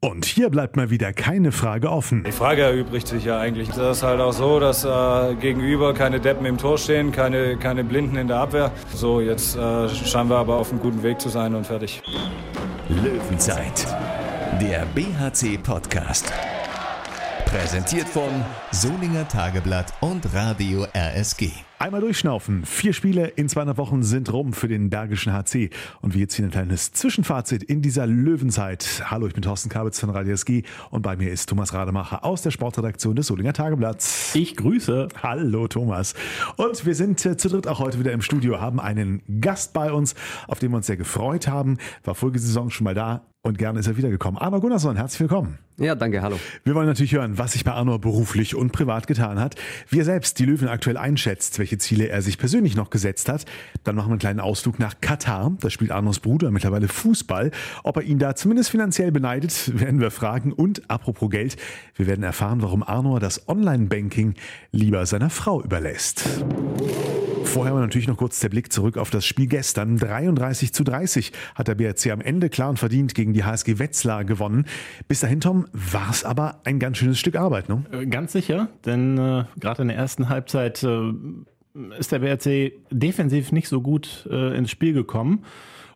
Und hier bleibt mal wieder keine Frage offen. Die Frage erübrigt sich ja eigentlich. Das ist halt auch so, dass äh, gegenüber keine Deppen im Tor stehen, keine, keine Blinden in der Abwehr. So, jetzt äh, scheinen wir aber auf einem guten Weg zu sein und fertig. Löwenzeit, der BHC-Podcast. Präsentiert von Solinger Tageblatt und Radio RSG. Einmal durchschnaufen. Vier Spiele in 200 Wochen sind rum für den Bergischen HC. Und wir ziehen ein kleines Zwischenfazit in dieser Löwenzeit. Hallo, ich bin Thorsten Kabitz von Radio SG und bei mir ist Thomas Rademacher aus der Sportredaktion des Solinger Tageblatts. Ich grüße. Hallo Thomas. Und wir sind äh, zu dritt auch heute wieder im Studio, haben einen Gast bei uns, auf den wir uns sehr gefreut haben. War Folgesaison schon mal da und gerne ist er wiedergekommen. Arno Gunnarsson, herzlich willkommen. Ja, danke, hallo. Wir wollen natürlich hören, was sich bei Arno beruflich und privat getan hat, wie er selbst die Löwen aktuell einschätzt, welche Ziele er sich persönlich noch gesetzt hat. Dann machen wir einen kleinen Ausflug nach Katar. Da spielt Arnos Bruder mittlerweile Fußball. Ob er ihn da zumindest finanziell beneidet, werden wir fragen. Und apropos Geld, wir werden erfahren, warum Arno das Online-Banking lieber seiner Frau überlässt. Vorher natürlich noch kurz der Blick zurück auf das Spiel gestern. 33 zu 30 hat der BRC am Ende klar und verdient gegen die HSG Wetzlar gewonnen. Bis dahin, Tom, war es aber ein ganz schönes Stück Arbeit, ne? Äh, ganz sicher, denn äh, gerade in der ersten Halbzeit äh, ist der BRC defensiv nicht so gut äh, ins Spiel gekommen.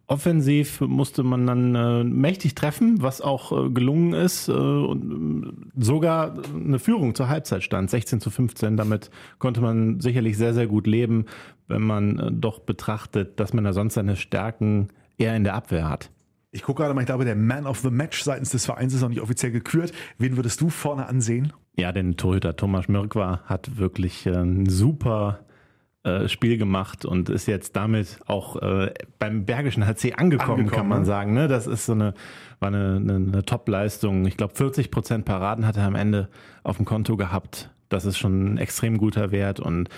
Offensiv musste man dann äh, mächtig treffen, was auch äh, gelungen ist. Äh, und äh, sogar eine Führung zur Halbzeit stand, 16 zu 15. Damit konnte man sicherlich sehr, sehr gut leben, wenn man äh, doch betrachtet, dass man da sonst seine Stärken eher in der Abwehr hat. Ich gucke gerade mal, ich glaube, der Man of the Match seitens des Vereins ist noch nicht offiziell gekürt. Wen würdest du vorne ansehen? Ja, den Torhüter Thomas Mirkwa hat wirklich äh, ein super äh, Spiel gemacht und ist jetzt damit auch äh, beim Bergischen HC angekommen, angekommen kann man ne? sagen. Ne? Das ist so eine, war eine, eine, eine Top-Leistung. Ich glaube, 40 Prozent Paraden hat er am Ende auf dem Konto gehabt. Das ist schon ein extrem guter Wert und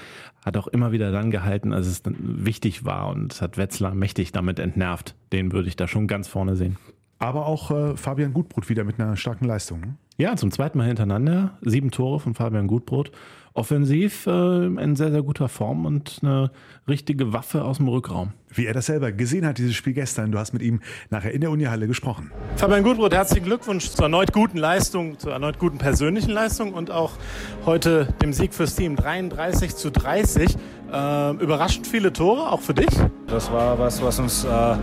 hat auch immer wieder dann gehalten, als es wichtig war und hat Wetzlar mächtig damit entnervt. Den würde ich da schon ganz vorne sehen. Aber auch äh, Fabian Gutbrot wieder mit einer starken Leistung. Ne? Ja, zum zweiten Mal hintereinander. Sieben Tore von Fabian Gutbrot offensiv äh, in sehr, sehr guter Form und eine richtige Waffe aus dem Rückraum. Wie er das selber gesehen hat, dieses Spiel gestern. Du hast mit ihm nachher in der Unihalle gesprochen. Fabian Gutbrot, herzlichen Glückwunsch zur erneut guten Leistung, zur erneut guten persönlichen Leistung und auch heute dem Sieg fürs Team 33 zu 30. Äh, überraschend viele Tore, auch für dich. Das war was, was uns äh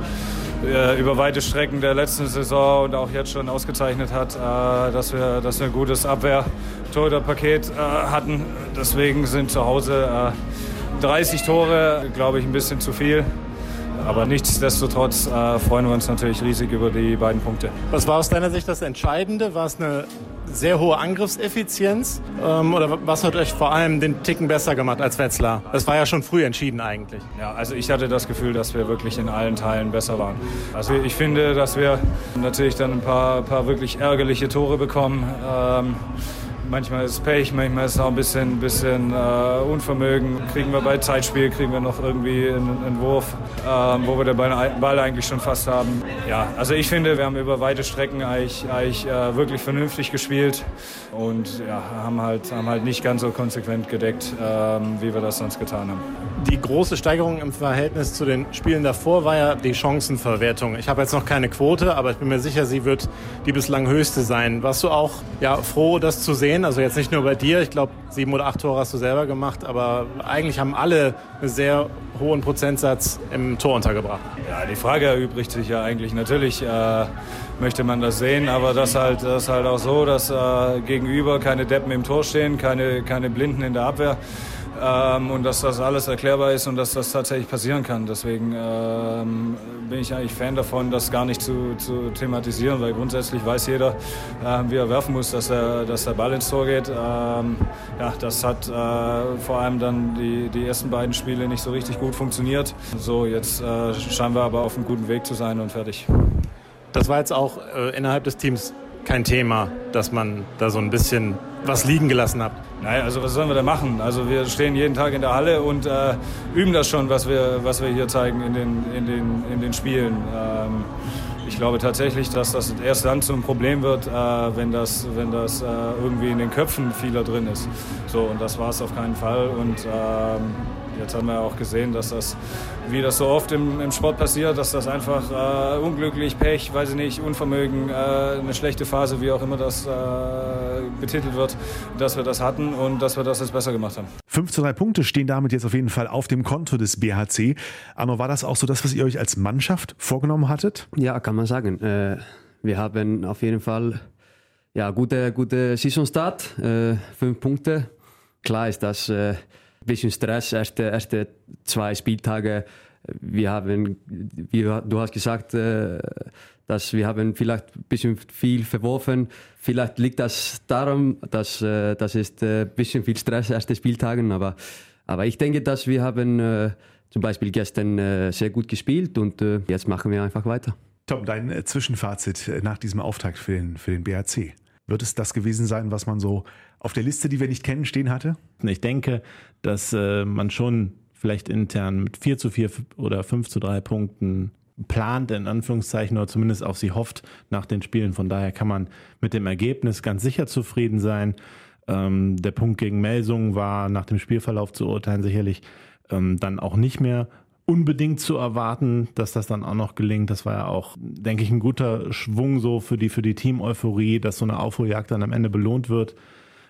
äh, über weite Strecken der letzten Saison und auch jetzt schon ausgezeichnet hat, äh, dass, wir, dass wir ein gutes Abwehr-Torhüter-Paket äh, hatten. Deswegen sind zu Hause 30 Tore, glaube ich, ein bisschen zu viel. Aber nichtsdestotrotz äh, freuen wir uns natürlich riesig über die beiden Punkte. Was war aus deiner Sicht das Entscheidende? War es eine sehr hohe Angriffseffizienz? Ähm, oder was hat euch vor allem den Ticken besser gemacht als Wetzlar? Das war ja schon früh entschieden eigentlich. Ja, also ich hatte das Gefühl, dass wir wirklich in allen Teilen besser waren. Also ich finde, dass wir natürlich dann ein paar, paar wirklich ärgerliche Tore bekommen. Ähm, Manchmal ist Pech, manchmal ist es auch ein bisschen, bisschen äh, Unvermögen. Kriegen wir bei Zeitspiel, kriegen wir noch irgendwie einen, einen Wurf, ähm, wo wir den Ball, Ball, eigentlich schon fast haben. Ja, also ich finde, wir haben über weite Strecken eigentlich, eigentlich äh, wirklich vernünftig gespielt und ja, haben, halt, haben halt nicht ganz so konsequent gedeckt, ähm, wie wir das sonst getan haben. Die große Steigerung im Verhältnis zu den Spielen davor war ja die Chancenverwertung. Ich habe jetzt noch keine Quote, aber ich bin mir sicher, sie wird die bislang höchste sein. Warst du auch ja, froh, das zu sehen? Also jetzt nicht nur bei dir, ich glaube, sieben oder acht Tore hast du selber gemacht, aber eigentlich haben alle einen sehr hohen Prozentsatz im Tor untergebracht. Ja, die Frage erübrigt sich ja eigentlich. Natürlich äh, möchte man das sehen, aber das halt, das ist halt auch so, dass äh, gegenüber keine Deppen im Tor stehen, keine, keine Blinden in der Abwehr ähm, und dass das alles erklärbar ist und dass das tatsächlich passieren kann. Deswegen ähm, bin ich eigentlich Fan davon, das gar nicht zu, zu thematisieren, weil grundsätzlich weiß jeder, äh, wie er werfen muss, dass, er, dass der Ball ins Tor geht. Ähm, ja, das hat äh, vor allem dann die, die ersten beiden Spiele nicht so richtig gut funktioniert. So, jetzt äh, scheinen wir aber auf einem guten Weg zu sein und fertig. Das war jetzt auch äh, innerhalb des Teams kein Thema, dass man da so ein bisschen was liegen gelassen habt? Naja, also was sollen wir da machen? Also wir stehen jeden Tag in der Halle und äh, üben das schon, was wir, was wir hier zeigen in den, in den, in den Spielen. Ähm, ich glaube tatsächlich, dass das erst dann zum Problem wird, äh, wenn das, wenn das äh, irgendwie in den Köpfen vieler drin ist. So, und das war es auf keinen Fall. Und ähm, Jetzt haben wir auch gesehen, dass das, wie das so oft im, im Sport passiert, dass das einfach äh, unglücklich, Pech, weiß ich nicht, Unvermögen, äh, eine schlechte Phase, wie auch immer das äh, betitelt wird, dass wir das hatten und dass wir das jetzt besser gemacht haben. 5 zu 3 Punkte stehen damit jetzt auf jeden Fall auf dem Konto des BHC. Arno, war das auch so das, was ihr euch als Mannschaft vorgenommen hattet? Ja, kann man sagen. Äh, wir haben auf jeden Fall ja, gute, gute Saisonstart, äh, fünf Punkte. Klar ist das äh, bisschen Stress, erste, erste zwei Spieltage. Wir haben, wie du hast gesagt, äh, dass wir haben vielleicht ein bisschen viel verworfen. Vielleicht liegt das daran, dass äh, das ist ein bisschen viel Stress erste Spieltagen, aber, aber ich denke, dass wir haben äh, zum Beispiel gestern äh, sehr gut gespielt und äh, jetzt machen wir einfach weiter. Tom, dein äh, Zwischenfazit äh, nach diesem Auftakt für den, für den BHC. Wird es das gewesen sein, was man so auf der Liste, die wir nicht kennen, stehen hatte? Ich denke, dass äh, man schon vielleicht intern mit 4 zu 4 oder 5 zu 3 Punkten plant, in Anführungszeichen, oder zumindest auf sie hofft nach den Spielen. Von daher kann man mit dem Ergebnis ganz sicher zufrieden sein. Ähm, der Punkt gegen Melsung war nach dem Spielverlauf zu urteilen sicherlich ähm, dann auch nicht mehr unbedingt zu erwarten, dass das dann auch noch gelingt. Das war ja auch, denke ich, ein guter Schwung so für die, für die Team-Euphorie, dass so eine Aufholjagd dann am Ende belohnt wird.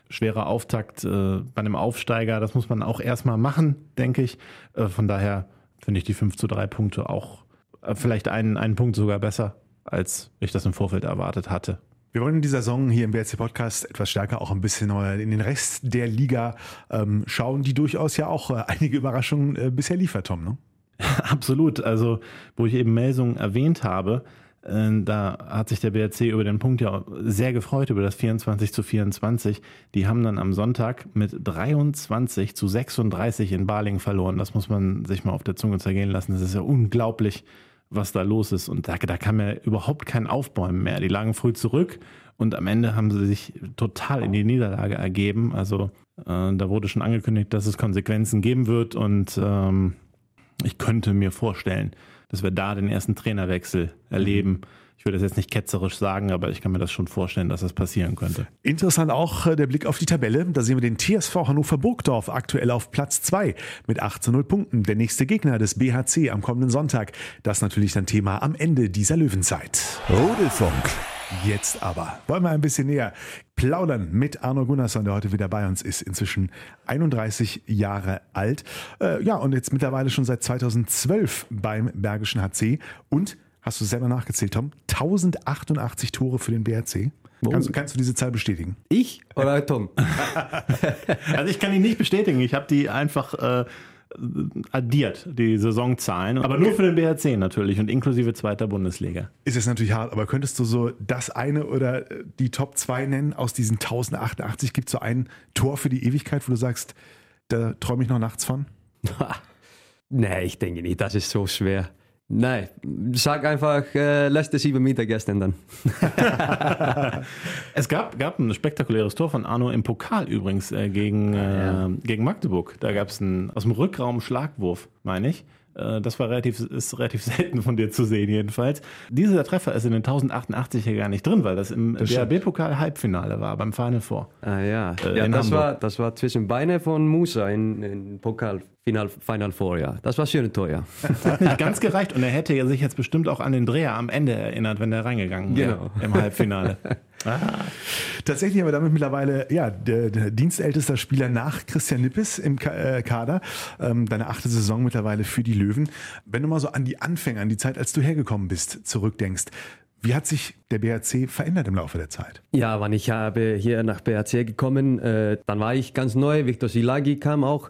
Schwerer Auftakt äh, bei einem Aufsteiger, das muss man auch erstmal machen, denke ich. Äh, von daher finde ich die 5 zu 3 Punkte auch äh, vielleicht einen, einen Punkt sogar besser, als ich das im Vorfeld erwartet hatte. Wir wollen in dieser Saison hier im BRC Podcast etwas stärker auch ein bisschen in den Rest der Liga ähm, schauen, die durchaus ja auch äh, einige Überraschungen äh, bisher liefert, Tom. Ne? Absolut. Also, wo ich eben Melsungen erwähnt habe, äh, da hat sich der BRC über den Punkt ja sehr gefreut, über das 24 zu 24. Die haben dann am Sonntag mit 23 zu 36 in Baling verloren. Das muss man sich mal auf der Zunge zergehen lassen. Das ist ja unglaublich, was da los ist. Und da, da kam ja überhaupt kein Aufbäumen mehr. Die lagen früh zurück und am Ende haben sie sich total in die Niederlage ergeben. Also äh, da wurde schon angekündigt, dass es Konsequenzen geben wird und ähm, ich könnte mir vorstellen, dass wir da den ersten Trainerwechsel erleben. Ich würde das jetzt nicht ketzerisch sagen, aber ich kann mir das schon vorstellen, dass das passieren könnte. Interessant auch äh, der Blick auf die Tabelle. Da sehen wir den TSV Hannover Burgdorf aktuell auf Platz 2 mit 8 zu 0 Punkten. Der nächste Gegner des BHC am kommenden Sonntag. Das natürlich dann Thema am Ende dieser Löwenzeit. Rudelfunk. Jetzt aber wollen wir ein bisschen näher plaudern mit Arno Gunnarsson, der heute wieder bei uns ist, inzwischen 31 Jahre alt. Äh, ja, und jetzt mittlerweile schon seit 2012 beim Bergischen HC. Und, hast du selber nachgezählt, Tom, 1088 Tore für den BRC. Oh. Kannst, kannst, du diese Zahl bestätigen? Ich oder Tom? also ich kann die nicht bestätigen. Ich habe die einfach äh, addiert, die Saisonzahlen. Aber nur für den BRC natürlich und inklusive zweiter Bundesliga. Ist jetzt natürlich hart, aber könntest du so das eine oder die Top 2 nennen aus diesen 1088? Gibt es so ein Tor für die Ewigkeit, wo du sagst, da träume ich noch nachts von? nee, ich denke nicht, das ist so schwer. Nein, sag einfach äh, letzte sieben Meter gestern dann. es gab, gab ein spektakuläres Tor von Arno im Pokal übrigens äh, gegen, ja. äh, gegen Magdeburg. Da gab es aus dem Rückraum Schlagwurf, meine ich. Äh, das war relativ, ist relativ selten von dir zu sehen, jedenfalls. Dieser Treffer ist in den 1088 ja gar nicht drin, weil das im DRB-Pokal Halbfinale war, beim Final Four. Ah ja, äh, ja das, war, das war zwischen Beine von Musa in, in Pokal Final, Final Four, ja. Das war schön Tor, ja. Das hat nicht ganz gereicht und er hätte sich jetzt bestimmt auch an den Dreher am Ende erinnert, wenn er reingegangen wäre genau. im Halbfinale. ah. Tatsächlich haben wir damit mittlerweile ja, der, der dienstältester Spieler nach Christian Nippes im äh, Kader. Ähm, deine achte Saison mittlerweile für die Löwen. Wenn du mal so an die Anfänge, an die Zeit, als du hergekommen bist, zurückdenkst, wie hat sich der BRC verändert im Laufe der Zeit? Ja, wann ich habe hier nach BRC gekommen, äh, dann war ich ganz neu. Victor Silagi kam auch.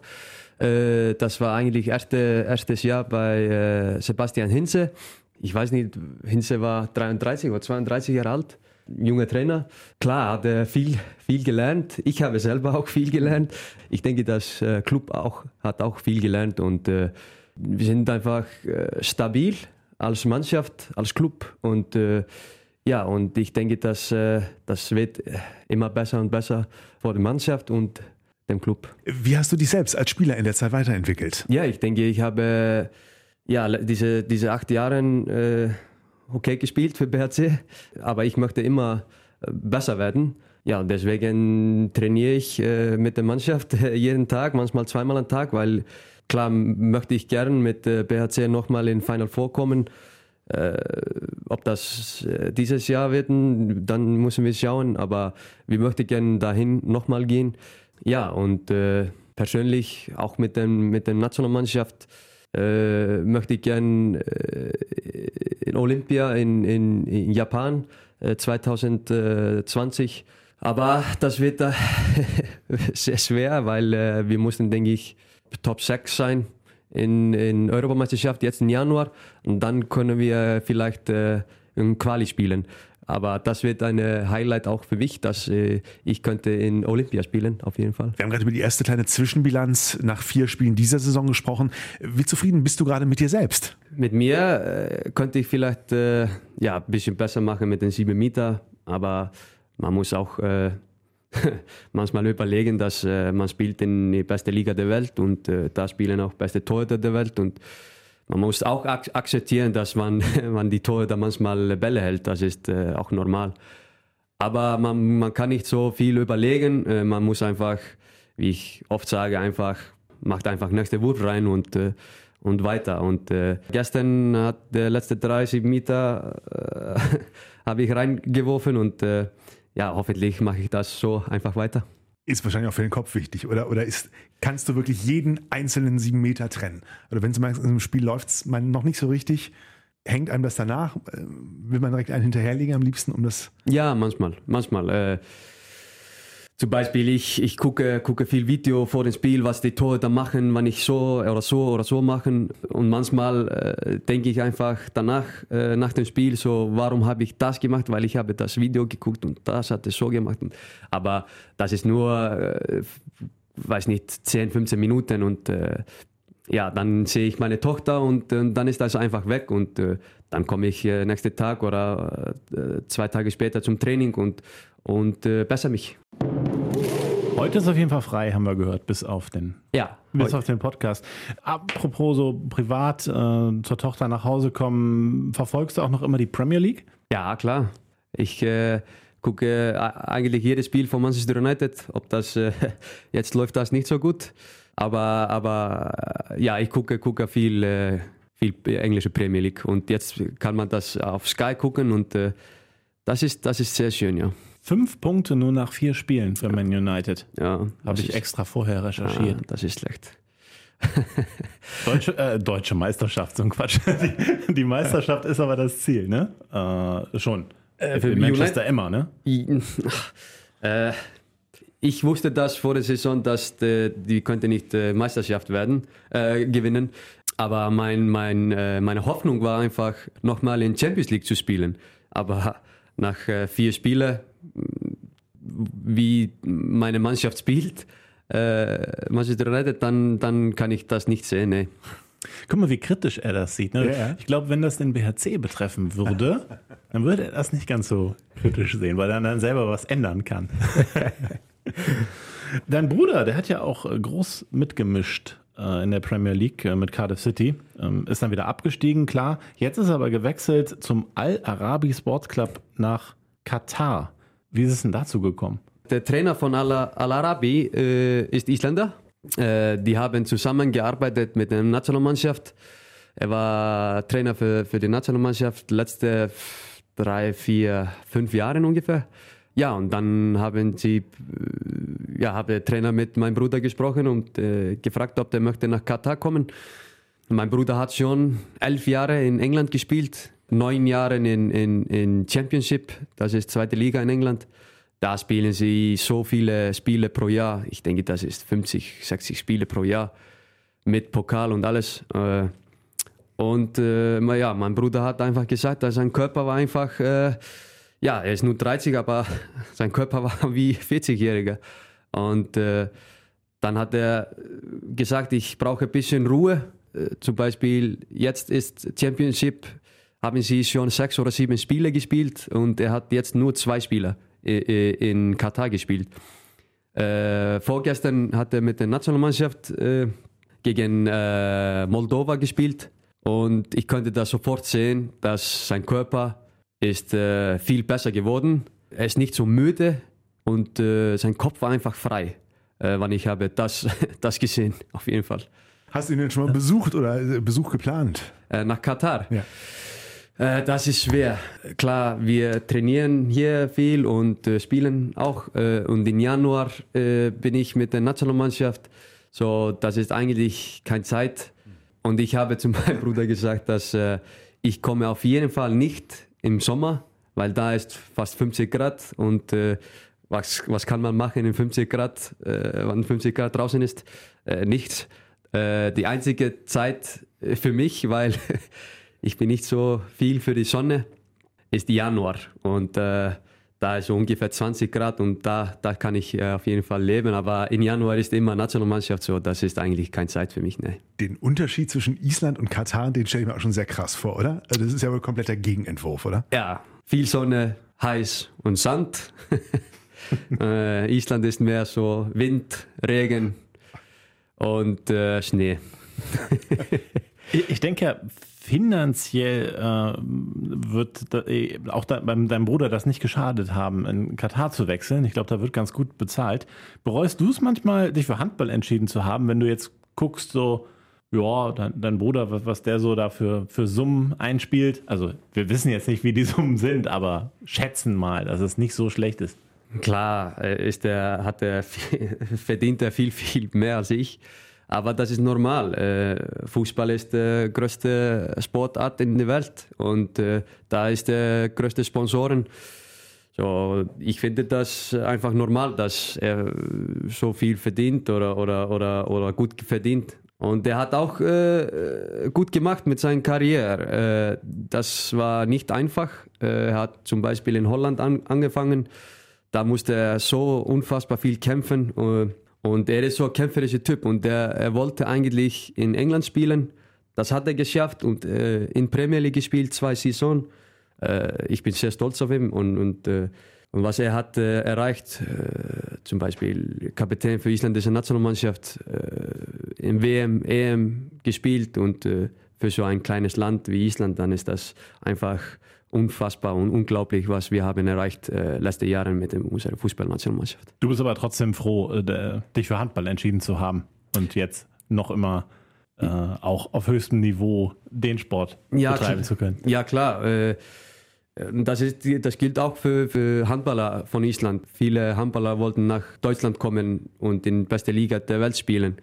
Äh, das war eigentlich erste, erstes Jahr bei äh, Sebastian Hinze. Ich weiß nicht, Hinze war 33 oder 32 Jahre alt, junger Trainer. Klar, hat er viel, viel gelernt. Ich habe selber auch viel gelernt. Ich denke, das äh, Club auch, hat auch viel gelernt und äh, wir sind einfach äh, stabil als Mannschaft, als Club und äh, ja, und ich denke, dass das wird immer besser und besser vor der Mannschaft und dem Club. Wie hast du dich selbst als Spieler in der Zeit weiterentwickelt? Ja, ich denke, ich habe ja diese, diese acht Jahre äh, okay gespielt für BHC, aber ich möchte immer äh, besser werden. Ja, deswegen trainiere ich äh, mit der Mannschaft jeden Tag, manchmal zweimal am Tag, weil klar möchte ich gern mit äh, BHC nochmal in Final Four kommen. Äh, ob das äh, dieses Jahr wird, dann müssen wir schauen. Aber wir möchten gerne dahin nochmal gehen. Ja, und äh, persönlich auch mit, dem, mit der Nationalmannschaft äh, möchte ich gerne äh, in Olympia in, in, in Japan 2020. Aber das wird sehr schwer, weil wir mussten, denke ich, Top 6 sein in, in Europameisterschaft jetzt im Januar und dann können wir vielleicht äh, in Quali spielen. Aber das wird ein Highlight auch für mich, dass äh, ich könnte in Olympia spielen, auf jeden Fall. Wir haben gerade über die erste kleine Zwischenbilanz nach vier Spielen dieser Saison gesprochen. Wie zufrieden bist du gerade mit dir selbst? Mit mir äh, könnte ich vielleicht äh, ja, ein bisschen besser machen mit den sieben Meter, aber man muss auch äh, manchmal überlegen, dass äh, man spielt in die beste Liga der Welt und äh, da spielen auch beste Torhüter der Welt und man muss auch ak akzeptieren, dass man, man die Torhüter manchmal Bälle hält, das ist äh, auch normal. Aber man, man kann nicht so viel überlegen, äh, man muss einfach, wie ich oft sage, einfach, macht einfach nächste Wurf rein und äh, und weiter. Und äh, gestern hat der letzte 30 Meter äh, habe ich reingeworfen und äh, ja, hoffentlich mache ich das so einfach weiter. Ist wahrscheinlich auch für den Kopf wichtig, oder? Oder ist, kannst du wirklich jeden einzelnen sieben Meter trennen? Oder wenn du merkst, im Spiel läuft es noch nicht so richtig, hängt einem das danach? Äh, will man direkt einen hinterherlegen am liebsten, um das. Ja, manchmal, manchmal. Äh, zum Beispiel, ich, ich gucke, gucke viel Video vor dem Spiel, was die Torhüter machen, wann ich so oder so oder so machen. Und manchmal äh, denke ich einfach danach, äh, nach dem Spiel, so, warum habe ich das gemacht? Weil ich habe das Video geguckt und das hat es so gemacht. Aber das ist nur, äh, weiß nicht, 10, 15 Minuten und äh, ja, dann sehe ich meine Tochter und, und dann ist das einfach weg und äh, dann komme ich äh, nächsten Tag oder äh, zwei Tage später zum Training und, und äh, besser mich. Heute ist auf jeden Fall frei, haben wir gehört, bis auf den, ja, bis heute. auf den Podcast. Apropos so privat äh, zur Tochter nach Hause kommen, verfolgst du auch noch immer die Premier League? Ja, klar. Ich äh, gucke eigentlich jedes Spiel von Manchester United. Ob das äh, jetzt läuft das nicht so gut, aber aber äh, ja, ich gucke gucke viel äh, viel englische Premier League und jetzt kann man das auf Sky gucken und das ist das ist sehr schön, ja. Fünf Punkte nur nach vier Spielen für Man United. Ja. Habe ich extra vorher recherchiert. Ja, das ist schlecht. Deutsche, äh, deutsche Meisterschaft, so ein Quatsch. Die, die, Meisterschaft ist aber das Ziel, ne? Äh, schon. Äh, für Manchester United, immer, ne? Äh, ich wusste das vor der Saison, dass die, die könnte nicht äh, Meisterschaft werden, äh, gewinnen. Aber mein, mein, meine Hoffnung war einfach, nochmal in Champions League zu spielen. Aber nach vier Spielen wie meine Mannschaft spielt, äh, Manchester United, dann, dann kann ich das nicht sehen. Nee. Guck mal, wie kritisch er das sieht. Ne? Ja. Ich glaube, wenn das den BHC betreffen würde, dann würde er das nicht ganz so kritisch sehen, weil er dann selber was ändern kann. Dein Bruder, der hat ja auch äh, groß mitgemischt äh, in der Premier League äh, mit Cardiff City, ähm, ist dann wieder abgestiegen, klar. Jetzt ist er aber gewechselt zum Al-Arabi Sports Club nach Katar. Wie ist es denn dazu gekommen? Der Trainer von Al-Arabi äh, ist Isländer. Äh, die haben zusammengearbeitet mit der Nationalmannschaft. Er war Trainer für, für die Nationalmannschaft letzte drei, vier, fünf Jahre ungefähr. Ja, und dann haben sie, äh, ja, habe Trainer mit meinem Bruder gesprochen und äh, gefragt, ob der möchte nach Katar kommen. Mein Bruder hat schon elf Jahre in England gespielt, neun Jahren in, in, in Championship, das ist zweite Liga in England. Da spielen sie so viele Spiele pro Jahr. Ich denke, das ist 50, 60 Spiele pro Jahr mit Pokal und alles. Äh, und äh, ja, mein Bruder hat einfach gesagt, dass sein Körper war einfach, äh, ja, er ist nur 30, aber sein Körper war wie 40-Jähriger. Und äh, dann hat er gesagt, ich brauche ein bisschen Ruhe. Äh, zum Beispiel, jetzt ist Championship haben sie schon sechs oder sieben Spiele gespielt und er hat jetzt nur zwei Spiele in Katar gespielt. Äh, vorgestern hat er mit der Nationalmannschaft äh, gegen äh, Moldova gespielt und ich konnte da sofort sehen, dass sein Körper ist äh, viel besser geworden. Er ist nicht so müde und äh, sein Kopf war einfach frei, äh, wann ich habe das, das gesehen, auf jeden Fall. Hast du ihn denn schon mal besucht oder Besuch geplant? Nach Katar. Ja. Äh, das ist schwer. Klar, wir trainieren hier viel und äh, spielen auch. Äh, und im Januar äh, bin ich mit der Nationalmannschaft. So, das ist eigentlich keine Zeit. Und ich habe zu meinem Bruder gesagt, dass äh, ich komme auf jeden Fall nicht im Sommer, weil da ist fast 50 Grad und äh, was, was kann man machen in 50 Grad, wenn 50 Grad draußen ist? Nichts. Die einzige Zeit für mich, weil ich bin nicht so viel für die Sonne, ist Januar und äh, da ist so ungefähr 20 Grad und da, da kann ich äh, auf jeden Fall leben. Aber im Januar ist immer Nationalmannschaft so, das ist eigentlich keine Zeit für mich. Ne. Den Unterschied zwischen Island und Katar, den stelle ich mir auch schon sehr krass vor, oder? Also das ist ja wohl kompletter Gegenentwurf, oder? Ja, viel Sonne, heiß und Sand. äh, Island ist mehr so Wind, Regen und äh, Schnee. ich, ich denke ja, finanziell äh, wird da, äh, auch da, beim deinem Bruder das nicht geschadet haben, in Katar zu wechseln. Ich glaube, da wird ganz gut bezahlt. Bereust du es manchmal, dich für Handball entschieden zu haben, wenn du jetzt guckst, so, ja, dein, dein Bruder, was der so da für, für Summen einspielt? Also, wir wissen jetzt nicht, wie die Summen sind, aber schätzen mal, dass es nicht so schlecht ist. Klar, ist der, hat er, verdient er viel, viel mehr als ich. Aber das ist normal. Äh, Fußball ist die größte Sportart in der Welt und äh, da ist der größte Sponsoren. So, ich finde das einfach normal, dass er so viel verdient oder, oder, oder, oder gut verdient. Und er hat auch äh, gut gemacht mit seiner Karriere. Äh, das war nicht einfach. Äh, er hat zum Beispiel in Holland an, angefangen. Da musste er so unfassbar viel kämpfen. Und er ist so ein kämpferischer Typ und er, er wollte eigentlich in England spielen. Das hat er geschafft und äh, in Premier League gespielt, zwei Saisons. Äh, ich bin sehr stolz auf ihn und, und, äh, und was er hat äh, erreicht, äh, zum Beispiel Kapitän für isländische Nationalmannschaft, äh, im WM, EM gespielt und für so ein kleines Land wie Island, dann ist das einfach unfassbar und unglaublich, was wir haben erreicht äh, letzte Jahre mit unserer Fußballnationalmannschaft. Du bist aber trotzdem froh, äh, dich für Handball entschieden zu haben und jetzt noch immer äh, auch auf höchstem Niveau den Sport ja, betreiben zu können. Ja klar. Äh, das, ist, das gilt auch für, für Handballer von Island. Viele Handballer wollten nach Deutschland kommen und in beste Liga der Welt spielen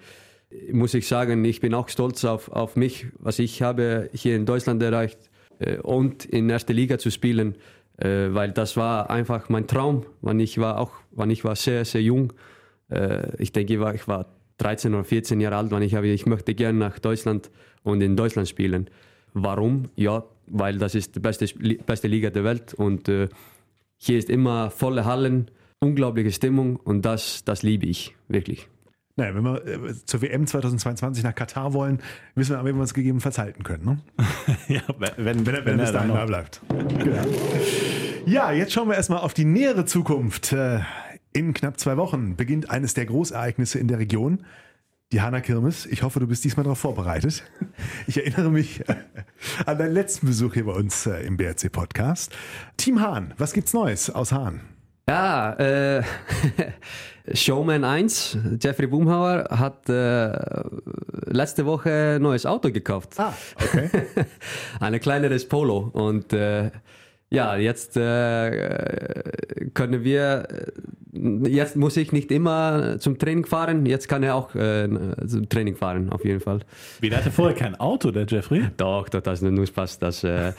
muss ich sagen, ich bin auch stolz auf, auf mich, was ich habe hier in Deutschland erreicht äh, und in erster Liga zu spielen, äh, weil das war einfach mein Traum, wann ich war auch, wann ich war sehr sehr jung. Äh, ich denke, ich war, ich war 13 oder 14 Jahre alt, wann ich habe, ich möchte gerne nach Deutschland und in Deutschland spielen. Warum? Ja, weil das ist die beste, beste Liga der Welt und äh, hier ist immer volle Hallen, unglaubliche Stimmung und das, das liebe ich wirklich. Naja, wenn wir äh, zur WM 2022 nach Katar wollen, wissen wir, wie wir uns gegebenenfalls halten können. Ne? ja, wenn, wenn, wenn, wenn er bis dahin bleibt. Genau. Ja, jetzt schauen wir erstmal auf die nähere Zukunft. Äh, in knapp zwei Wochen beginnt eines der Großereignisse in der Region. Die Hanna Kirmes. Ich hoffe, du bist diesmal darauf vorbereitet. Ich erinnere mich äh, an deinen letzten Besuch hier bei uns im BRC Podcast. Team Hahn, was gibt's Neues aus Hahn? Ja, äh, Showman 1, Jeffrey Boomhauer, hat äh, letzte Woche ein neues Auto gekauft. Ah, okay. Ein kleineres Polo. Und äh, ja, jetzt äh, können wir, jetzt muss ich nicht immer zum Training fahren, jetzt kann er auch äh, zum Training fahren, auf jeden Fall. Wie, der hatte vorher kein Auto, der Jeffrey? Doch, doch das ist nur Spaß. Das, äh,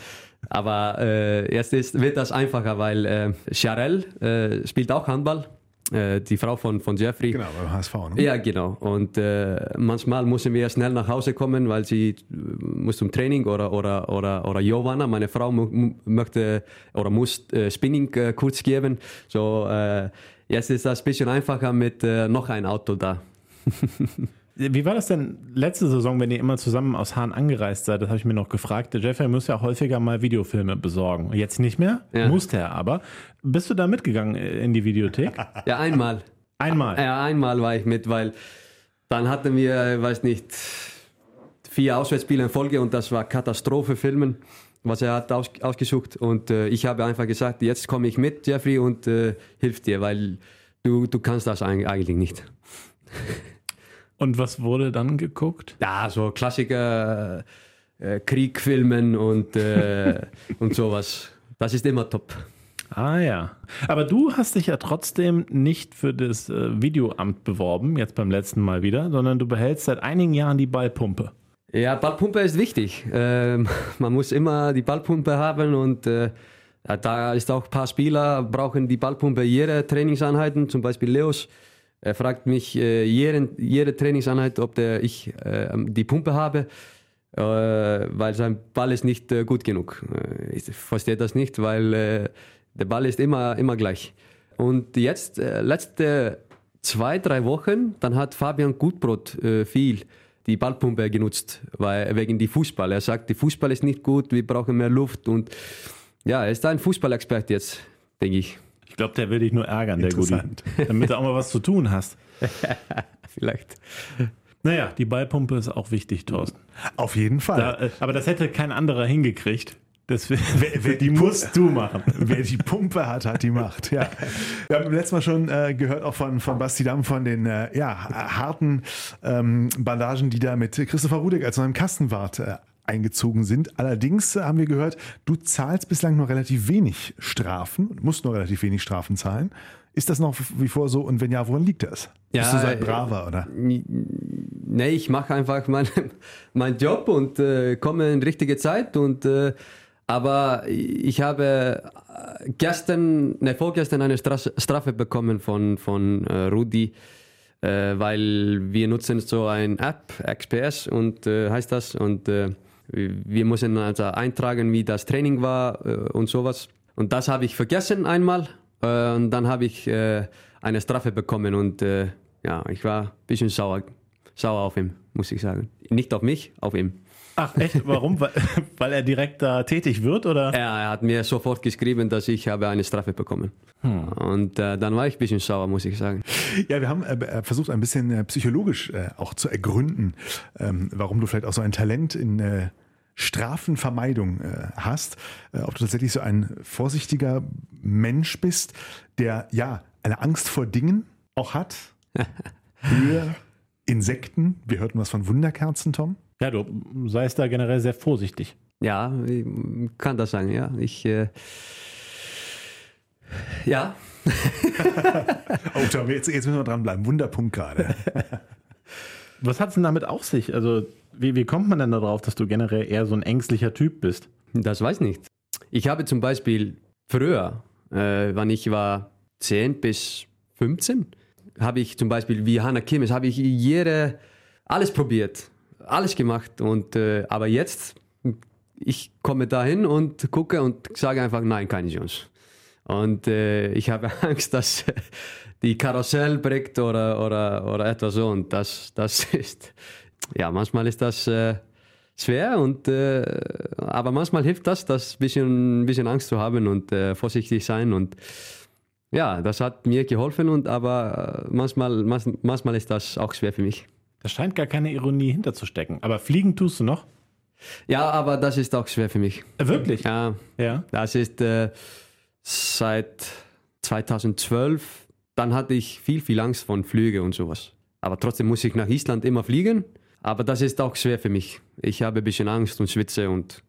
aber äh, jetzt ist, wird das einfacher, weil äh, Charel äh, spielt auch Handball. Äh, die Frau von, von Jeffrey. Genau, beim HSV. Ne? Ja, genau. Und äh, manchmal müssen wir schnell nach Hause kommen, weil sie äh, muss zum Training oder, oder, oder, oder Giovanna, meine Frau, möchte oder muss Spinning kurz geben. So, jetzt ist das ein bisschen einfacher mit noch ein Auto da. Wie war das denn letzte Saison, wenn ihr immer zusammen aus Hahn angereist seid? Das habe ich mir noch gefragt. Der Jeffrey muss ja häufiger mal Videofilme besorgen. Jetzt nicht mehr, ja. musste er aber. Bist du da mitgegangen in die Videothek? Ja, einmal. Einmal? Ja, einmal war ich mit, weil dann hatten wir, weiß nicht, vier Auswärtsspiele in Folge und das war Katastrophe filmen, was er hat aus, ausgesucht. Und äh, ich habe einfach gesagt, jetzt komme ich mit, Jeffrey, und äh, hilf dir, weil du, du kannst das eigentlich nicht. Und was wurde dann geguckt? Ja, so Klassiker, äh, Kriegfilmen und, äh, und sowas. Das ist immer top. Ah ja. Aber du hast dich ja trotzdem nicht für das äh, Videoamt beworben, jetzt beim letzten Mal wieder, sondern du behältst seit einigen Jahren die Ballpumpe. Ja, Ballpumpe ist wichtig. Ähm, man muss immer die Ballpumpe haben und äh, da ist auch ein paar Spieler brauchen die Ballpumpe jede Trainingseinheiten, zum Beispiel Leos. Er fragt mich äh, jede, jede Trainingseinheit, ob der, ich äh, die Pumpe habe, äh, weil sein Ball ist nicht äh, gut genug. Äh, ich verstehe das nicht, weil äh, der Ball ist immer, immer gleich. Und jetzt, letzte zwei, drei Wochen, dann hat Fabian Gutbrot viel die Ballpumpe genutzt, weil, wegen die Fußball. Er sagt, die Fußball ist nicht gut, wir brauchen mehr Luft und ja, er ist ein Fußballexperte jetzt, denke ich. Ich glaube, der will dich nur ärgern, der Gudi. Damit du auch mal was zu tun hast. Vielleicht. Naja, die Ballpumpe ist auch wichtig, Thorsten. Auf jeden Fall. Da, äh, aber das hätte kein anderer hingekriegt. Deswegen, wer, wer, die musst du machen. Wer die Pumpe hat, hat die Macht. Ja. Wir haben letztes Mal schon äh, gehört, auch von, von Basti Damm, von den äh, ja, harten ähm, Bandagen, die da mit Christopher Rudek als neuem Kastenwart äh, eingezogen sind. Allerdings äh, haben wir gehört, du zahlst bislang nur relativ wenig Strafen, musst nur relativ wenig Strafen zahlen. Ist das noch wie vor so und wenn ja, woran liegt das? Ja, Bist du so ein Braver, oder? Nee, ich mache einfach meinen mein Job und äh, komme in richtige Zeit und äh, aber ich habe äh, gestern, ne, vorgestern eine Strafe bekommen von, von äh, Rudi, äh, weil wir nutzen so ein App, XPS und äh, heißt das und äh, wir müssen also eintragen, wie das Training war äh, und sowas. Und das habe ich vergessen einmal und dann habe ich eine Strafe bekommen und ja, ich war ein bisschen sauer, sauer auf ihn, muss ich sagen. Nicht auf mich, auf ihn. Ach echt? Warum? weil, weil er direkt da tätig wird, oder? Ja, er hat mir sofort geschrieben, dass ich habe eine Strafe bekommen. Hm. Und äh, dann war ich ein bisschen sauer, muss ich sagen. Ja, wir haben äh, äh versucht, ein bisschen äh, psychologisch äh, auch zu ergründen, ähm, warum du vielleicht auch so ein Talent in äh, Strafenvermeidung hast. ob du tatsächlich so ein vorsichtiger Mensch bist, der ja eine Angst vor Dingen auch hat. Höhe, Insekten. Wir hörten was von Wunderkerzen, Tom. Ja, du seist da generell sehr vorsichtig. Ja, ich kann das sagen, ja. Ich, äh, ja. oh, Tom, jetzt, jetzt müssen wir dranbleiben. Wunderpunkt gerade. Was hat es denn damit auf sich? Also, wie, wie kommt man denn darauf, dass du generell eher so ein ängstlicher Typ bist? Das weiß ich nicht. Ich habe zum Beispiel früher, äh, wann ich war 10 bis 15, habe ich zum Beispiel wie Hannah Kimmes, habe ich jede, alles probiert alles gemacht. Und, äh, aber jetzt, ich komme dahin und gucke und sage einfach, nein, keine Chance. Und äh, ich habe Angst, dass die Karussell bricht oder, oder, oder etwas so. Und das, das ist, ja, manchmal ist das äh, schwer. Und, äh, aber manchmal hilft das, das bisschen, bisschen Angst zu haben und äh, vorsichtig sein. Und ja, das hat mir geholfen. Und, aber äh, manchmal, manchmal ist das auch schwer für mich. Da scheint gar keine Ironie hinterzustecken. Aber fliegen tust du noch? Ja, aber das ist auch schwer für mich. Äh, wirklich? Ja. ja. Das ist äh, seit 2012. Dann hatte ich viel, viel Angst vor Flüge und sowas. Aber trotzdem muss ich nach Island immer fliegen. Aber das ist auch schwer für mich. Ich habe ein bisschen Angst und schwitze und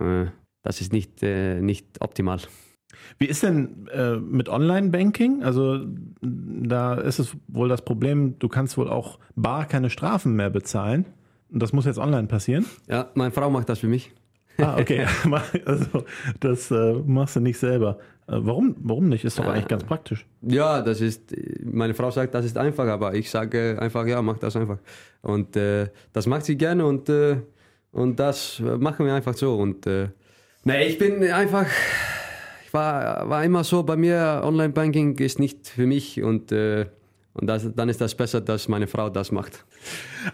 äh, das ist nicht, äh, nicht optimal. Wie ist denn äh, mit Online-Banking? Also da ist es wohl das Problem, du kannst wohl auch bar keine Strafen mehr bezahlen. Und das muss jetzt online passieren? Ja, meine Frau macht das für mich. Ah, okay. also das äh, machst du nicht selber. Äh, warum, warum nicht? Ist doch eigentlich ganz praktisch. Ja, das ist, meine Frau sagt, das ist einfach, aber ich sage einfach, ja, mach das einfach. Und äh, das macht sie gerne und, äh, und das machen wir einfach so. Und äh, nee, ich bin einfach war, war immer so, bei mir Online-Banking ist nicht für mich und, äh, und das, dann ist das besser, dass meine Frau das macht.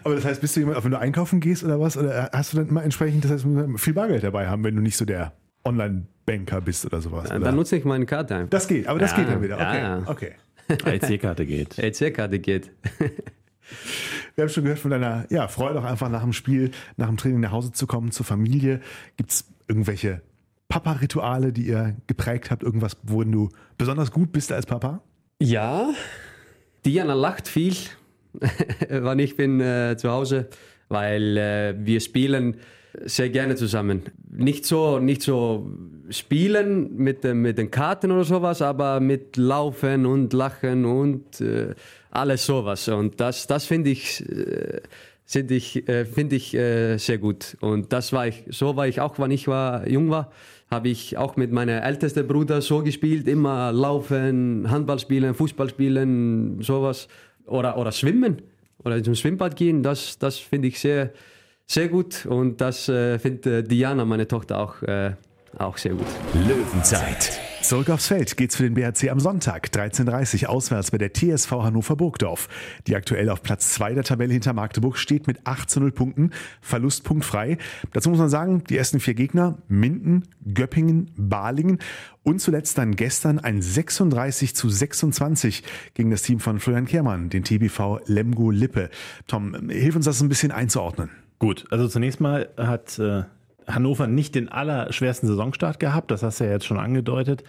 Aber das heißt, bist du jemand, wenn du einkaufen gehst oder was, oder hast du dann immer entsprechend das heißt, viel Bargeld dabei haben, wenn du nicht so der Online-Banker bist oder sowas? Dann, dann nutze ich meine Karte einfach. Das geht, aber das ja, geht dann wieder. Okay. Ja. okay. EC-Karte geht. EC-Karte geht. Wir haben schon gehört von deiner ja, Freude, auch einfach nach dem Spiel, nach dem Training nach Hause zu kommen, zur Familie. Gibt es irgendwelche Papa-Rituale, die ihr geprägt habt? Irgendwas, worin du besonders gut bist als Papa? Ja, Diana lacht viel wann ich bin äh, zu Hause, weil äh, wir spielen sehr gerne zusammen. Nicht so, nicht so spielen mit, mit den Karten oder sowas, aber mit Laufen und Lachen und äh, alles sowas. Und das, das finde ich, äh, finde ich, äh, finde ich äh, sehr gut. Und das war ich, so war ich auch, wann ich war, jung war, habe ich auch mit meinem ältesten Bruder so gespielt, immer laufen, Handball spielen, Fußball spielen, sowas. Oder, oder schwimmen oder zum Schwimmbad gehen, das, das finde ich sehr, sehr gut und das äh, findet äh, Diana, meine Tochter, auch, äh, auch sehr gut. Löwenzeit. Zurück aufs Feld geht's für den BHC am Sonntag, 13.30 Uhr auswärts bei der TSV Hannover Burgdorf. Die aktuell auf Platz 2 der Tabelle hinter Magdeburg steht mit 8 zu 0 Punkten, Verlustpunkt frei. Dazu muss man sagen, die ersten vier Gegner, Minden, Göppingen, Balingen und zuletzt dann gestern ein 36 zu 26 gegen das Team von Florian Kehrmann, den TBV Lemgo Lippe. Tom, hilf uns das ein bisschen einzuordnen. Gut, also zunächst mal hat äh, Hannover nicht den allerschwersten Saisonstart gehabt, das hast du ja jetzt schon angedeutet.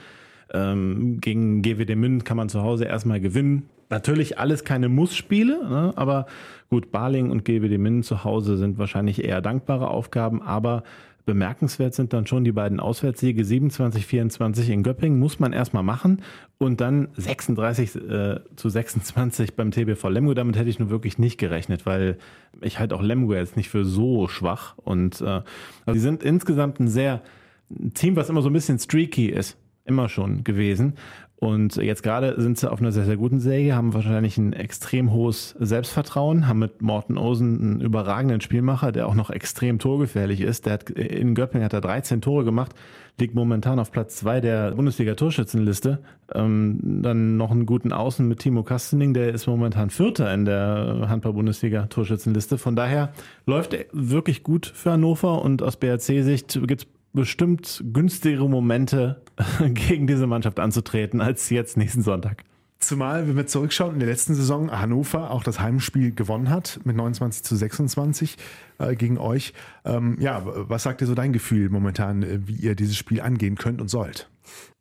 Ähm, gegen GWD München kann man zu Hause erstmal gewinnen. Natürlich alles keine Muss-Spiele, ne? aber gut, Baling und GWD München zu Hause sind wahrscheinlich eher dankbare Aufgaben, aber Bemerkenswert sind dann schon die beiden Auswärtssiege. 27, 24 in Göppingen, muss man erstmal machen und dann 36 äh, zu 26 beim TBV Lemgo. Damit hätte ich nur wirklich nicht gerechnet, weil ich halt auch Lemgo jetzt nicht für so schwach. Und äh, also die sind insgesamt ein sehr ein Team, was immer so ein bisschen streaky ist, immer schon gewesen und jetzt gerade sind sie auf einer sehr, sehr guten Serie, haben wahrscheinlich ein extrem hohes Selbstvertrauen, haben mit Morten Osen einen überragenden Spielmacher, der auch noch extrem torgefährlich ist. Der hat in Göppingen hat er 13 Tore gemacht, liegt momentan auf Platz zwei der Bundesliga-Torschützenliste. Ähm, dann noch einen guten Außen mit Timo Kastening, der ist momentan Vierter in der Handball-Bundesliga-Torschützenliste. Von daher läuft er wirklich gut für Hannover und aus BRC-Sicht gibt's bestimmt günstigere Momente gegen diese Mannschaft anzutreten als jetzt nächsten Sonntag. Zumal, wenn wir zurückschauen, in der letzten Saison Hannover auch das Heimspiel gewonnen hat mit 29 zu 26 äh, gegen euch. Ähm, ja, was sagt dir so dein Gefühl momentan, äh, wie ihr dieses Spiel angehen könnt und sollt?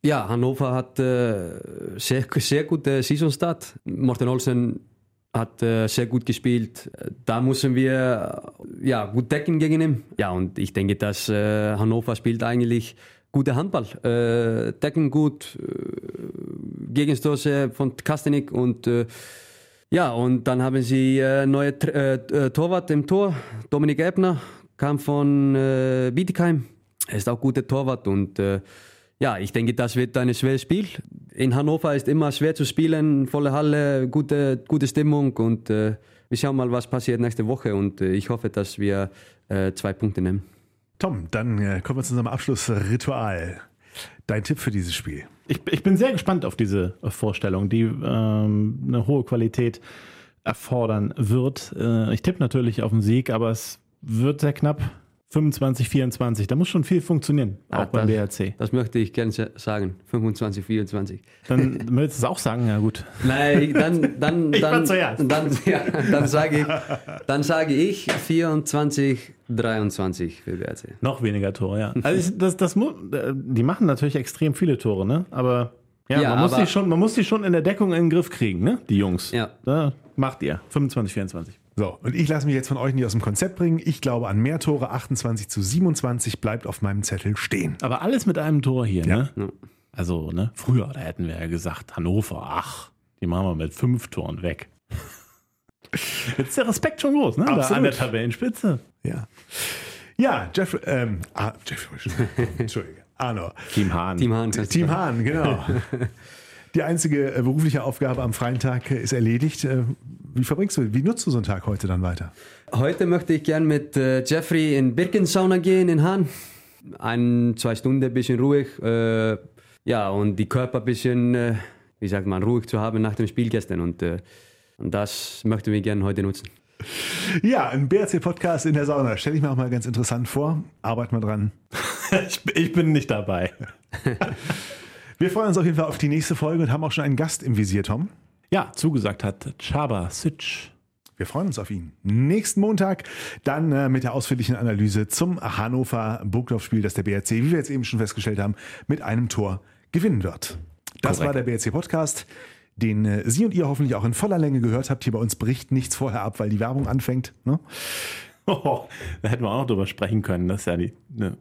Ja, Hannover hat äh, sehr, sehr gute Saisonstart. Morten Olsen hat äh, sehr gut gespielt. Da müssen wir äh, ja, gut decken gegen ihn. Ja, und ich denke, dass äh, Hannover spielt eigentlich gute Handball. Äh, decken gut, äh, Gegenstoße von Kastenik und äh, ja, und dann haben sie äh, neue äh, Torwart im Tor, Dominik Ebner, kam von äh, Bietigheim. Er ist auch guter Torwart und äh, ja, ich denke, das wird ein schweres Spiel. In Hannover ist immer schwer zu spielen, volle Halle, gute, gute Stimmung und äh, wir schauen mal, was passiert nächste Woche und äh, ich hoffe, dass wir äh, zwei Punkte nehmen. Tom, dann äh, kommen wir zu unserem Abschlussritual. Dein Tipp für dieses Spiel? Ich, ich bin sehr gespannt auf diese Vorstellung, die ähm, eine hohe Qualität erfordern wird. Äh, ich tippe natürlich auf den Sieg, aber es wird sehr knapp. 25, 24, da muss schon viel funktionieren, auch ah, beim das, BRC. Das möchte ich gerne sagen, 25, 24. Dann möchtest du es auch sagen, ja gut. Nein, dann, dann, ich dann, dann, dann, ja, dann, sage ich, dann sage ich 24, 23 für BRC. Noch weniger Tore, ja. Also das, das, die machen natürlich extrem viele Tore, ne? aber ja, ja man, muss die schon, man muss die schon in der Deckung in den Griff kriegen, ne? die Jungs. Ja. Da macht ihr 25, 24. So, und ich lasse mich jetzt von euch nicht aus dem Konzept bringen. Ich glaube an mehr Tore, 28 zu 27 bleibt auf meinem Zettel stehen. Aber alles mit einem Tor hier, ja. ne? Also, ne, früher, da hätten wir ja gesagt, Hannover, ach, die machen wir mit fünf Toren weg. Jetzt ist der Respekt schon groß, ne? Absolut. Da an der Tabellenspitze. Ja. Ja, Jeff, ähm, ah, Jeffrey, Entschuldige. Arno. Team Hahn. Team Hahn. Team Hahn, genau. Die einzige äh, berufliche Aufgabe am freien Tag äh, ist erledigt. Äh, wie verbringst du, wie nutzt du so einen Tag heute dann weiter? Heute möchte ich gern mit Jeffrey in Birkensauna gehen in Hahn. Ein, zwei Stunden, ein bisschen ruhig. ja, und die Körper ein bisschen, wie sagt man, ruhig zu haben nach dem Spiel gestern. Und, und das möchten wir gerne heute nutzen. Ja, ein BRC-Podcast in der Sauna. Stelle ich mir auch mal ganz interessant vor. Arbeiten wir dran. ich, ich bin nicht dabei. Wir freuen uns auf jeden Fall auf die nächste Folge und haben auch schon einen Gast im Visier, Tom. Ja, zugesagt hat Chaba Sitsch. Wir freuen uns auf ihn. Nächsten Montag dann äh, mit der ausführlichen Analyse zum Hannover Burgdorf-Spiel, das der BRC, wie wir jetzt eben schon festgestellt haben, mit einem Tor gewinnen wird. Das Korrekt. war der BRC Podcast. den äh, Sie und ihr hoffentlich auch in voller Länge gehört habt. Hier bei uns bricht nichts vorher ab, weil die Werbung anfängt. Ne? Oh, da hätten wir auch noch drüber sprechen können. Das ist ja die, eine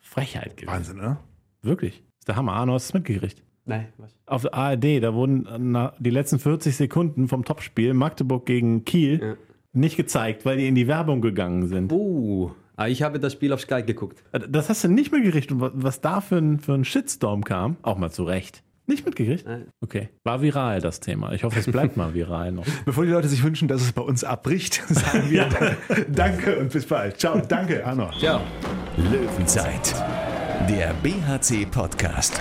Frechheit gewesen. Wahnsinn, ne? Wirklich. Das ist der Hammer. Arno, hast du es mitgekriegt? Nein, was? Auf der ARD, da wurden na, die letzten 40 Sekunden vom Topspiel Magdeburg gegen Kiel Ja. nicht gezeigt, weil die in die Werbung gegangen sind. Uh, ich habe das Spiel auf Sky geguckt. Das hast du nicht mitgekriegt. Und wa- was da für ein, für ein Shitstorm kam, auch mal zu Recht. Nicht mitgekriegt? Nein. Okay. War viral, das Thema. Ich hoffe, es bleibt mal viral noch. Bevor die Leute sich wünschen, dass es bei uns abbricht, sagen wir Danke und bis bald. Ciao, danke, Arno. Ciao. Löwenzeit, der BHC-Podcast.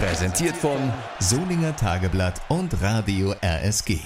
Präsentiert von Solinger Tageblatt und Radio RSG.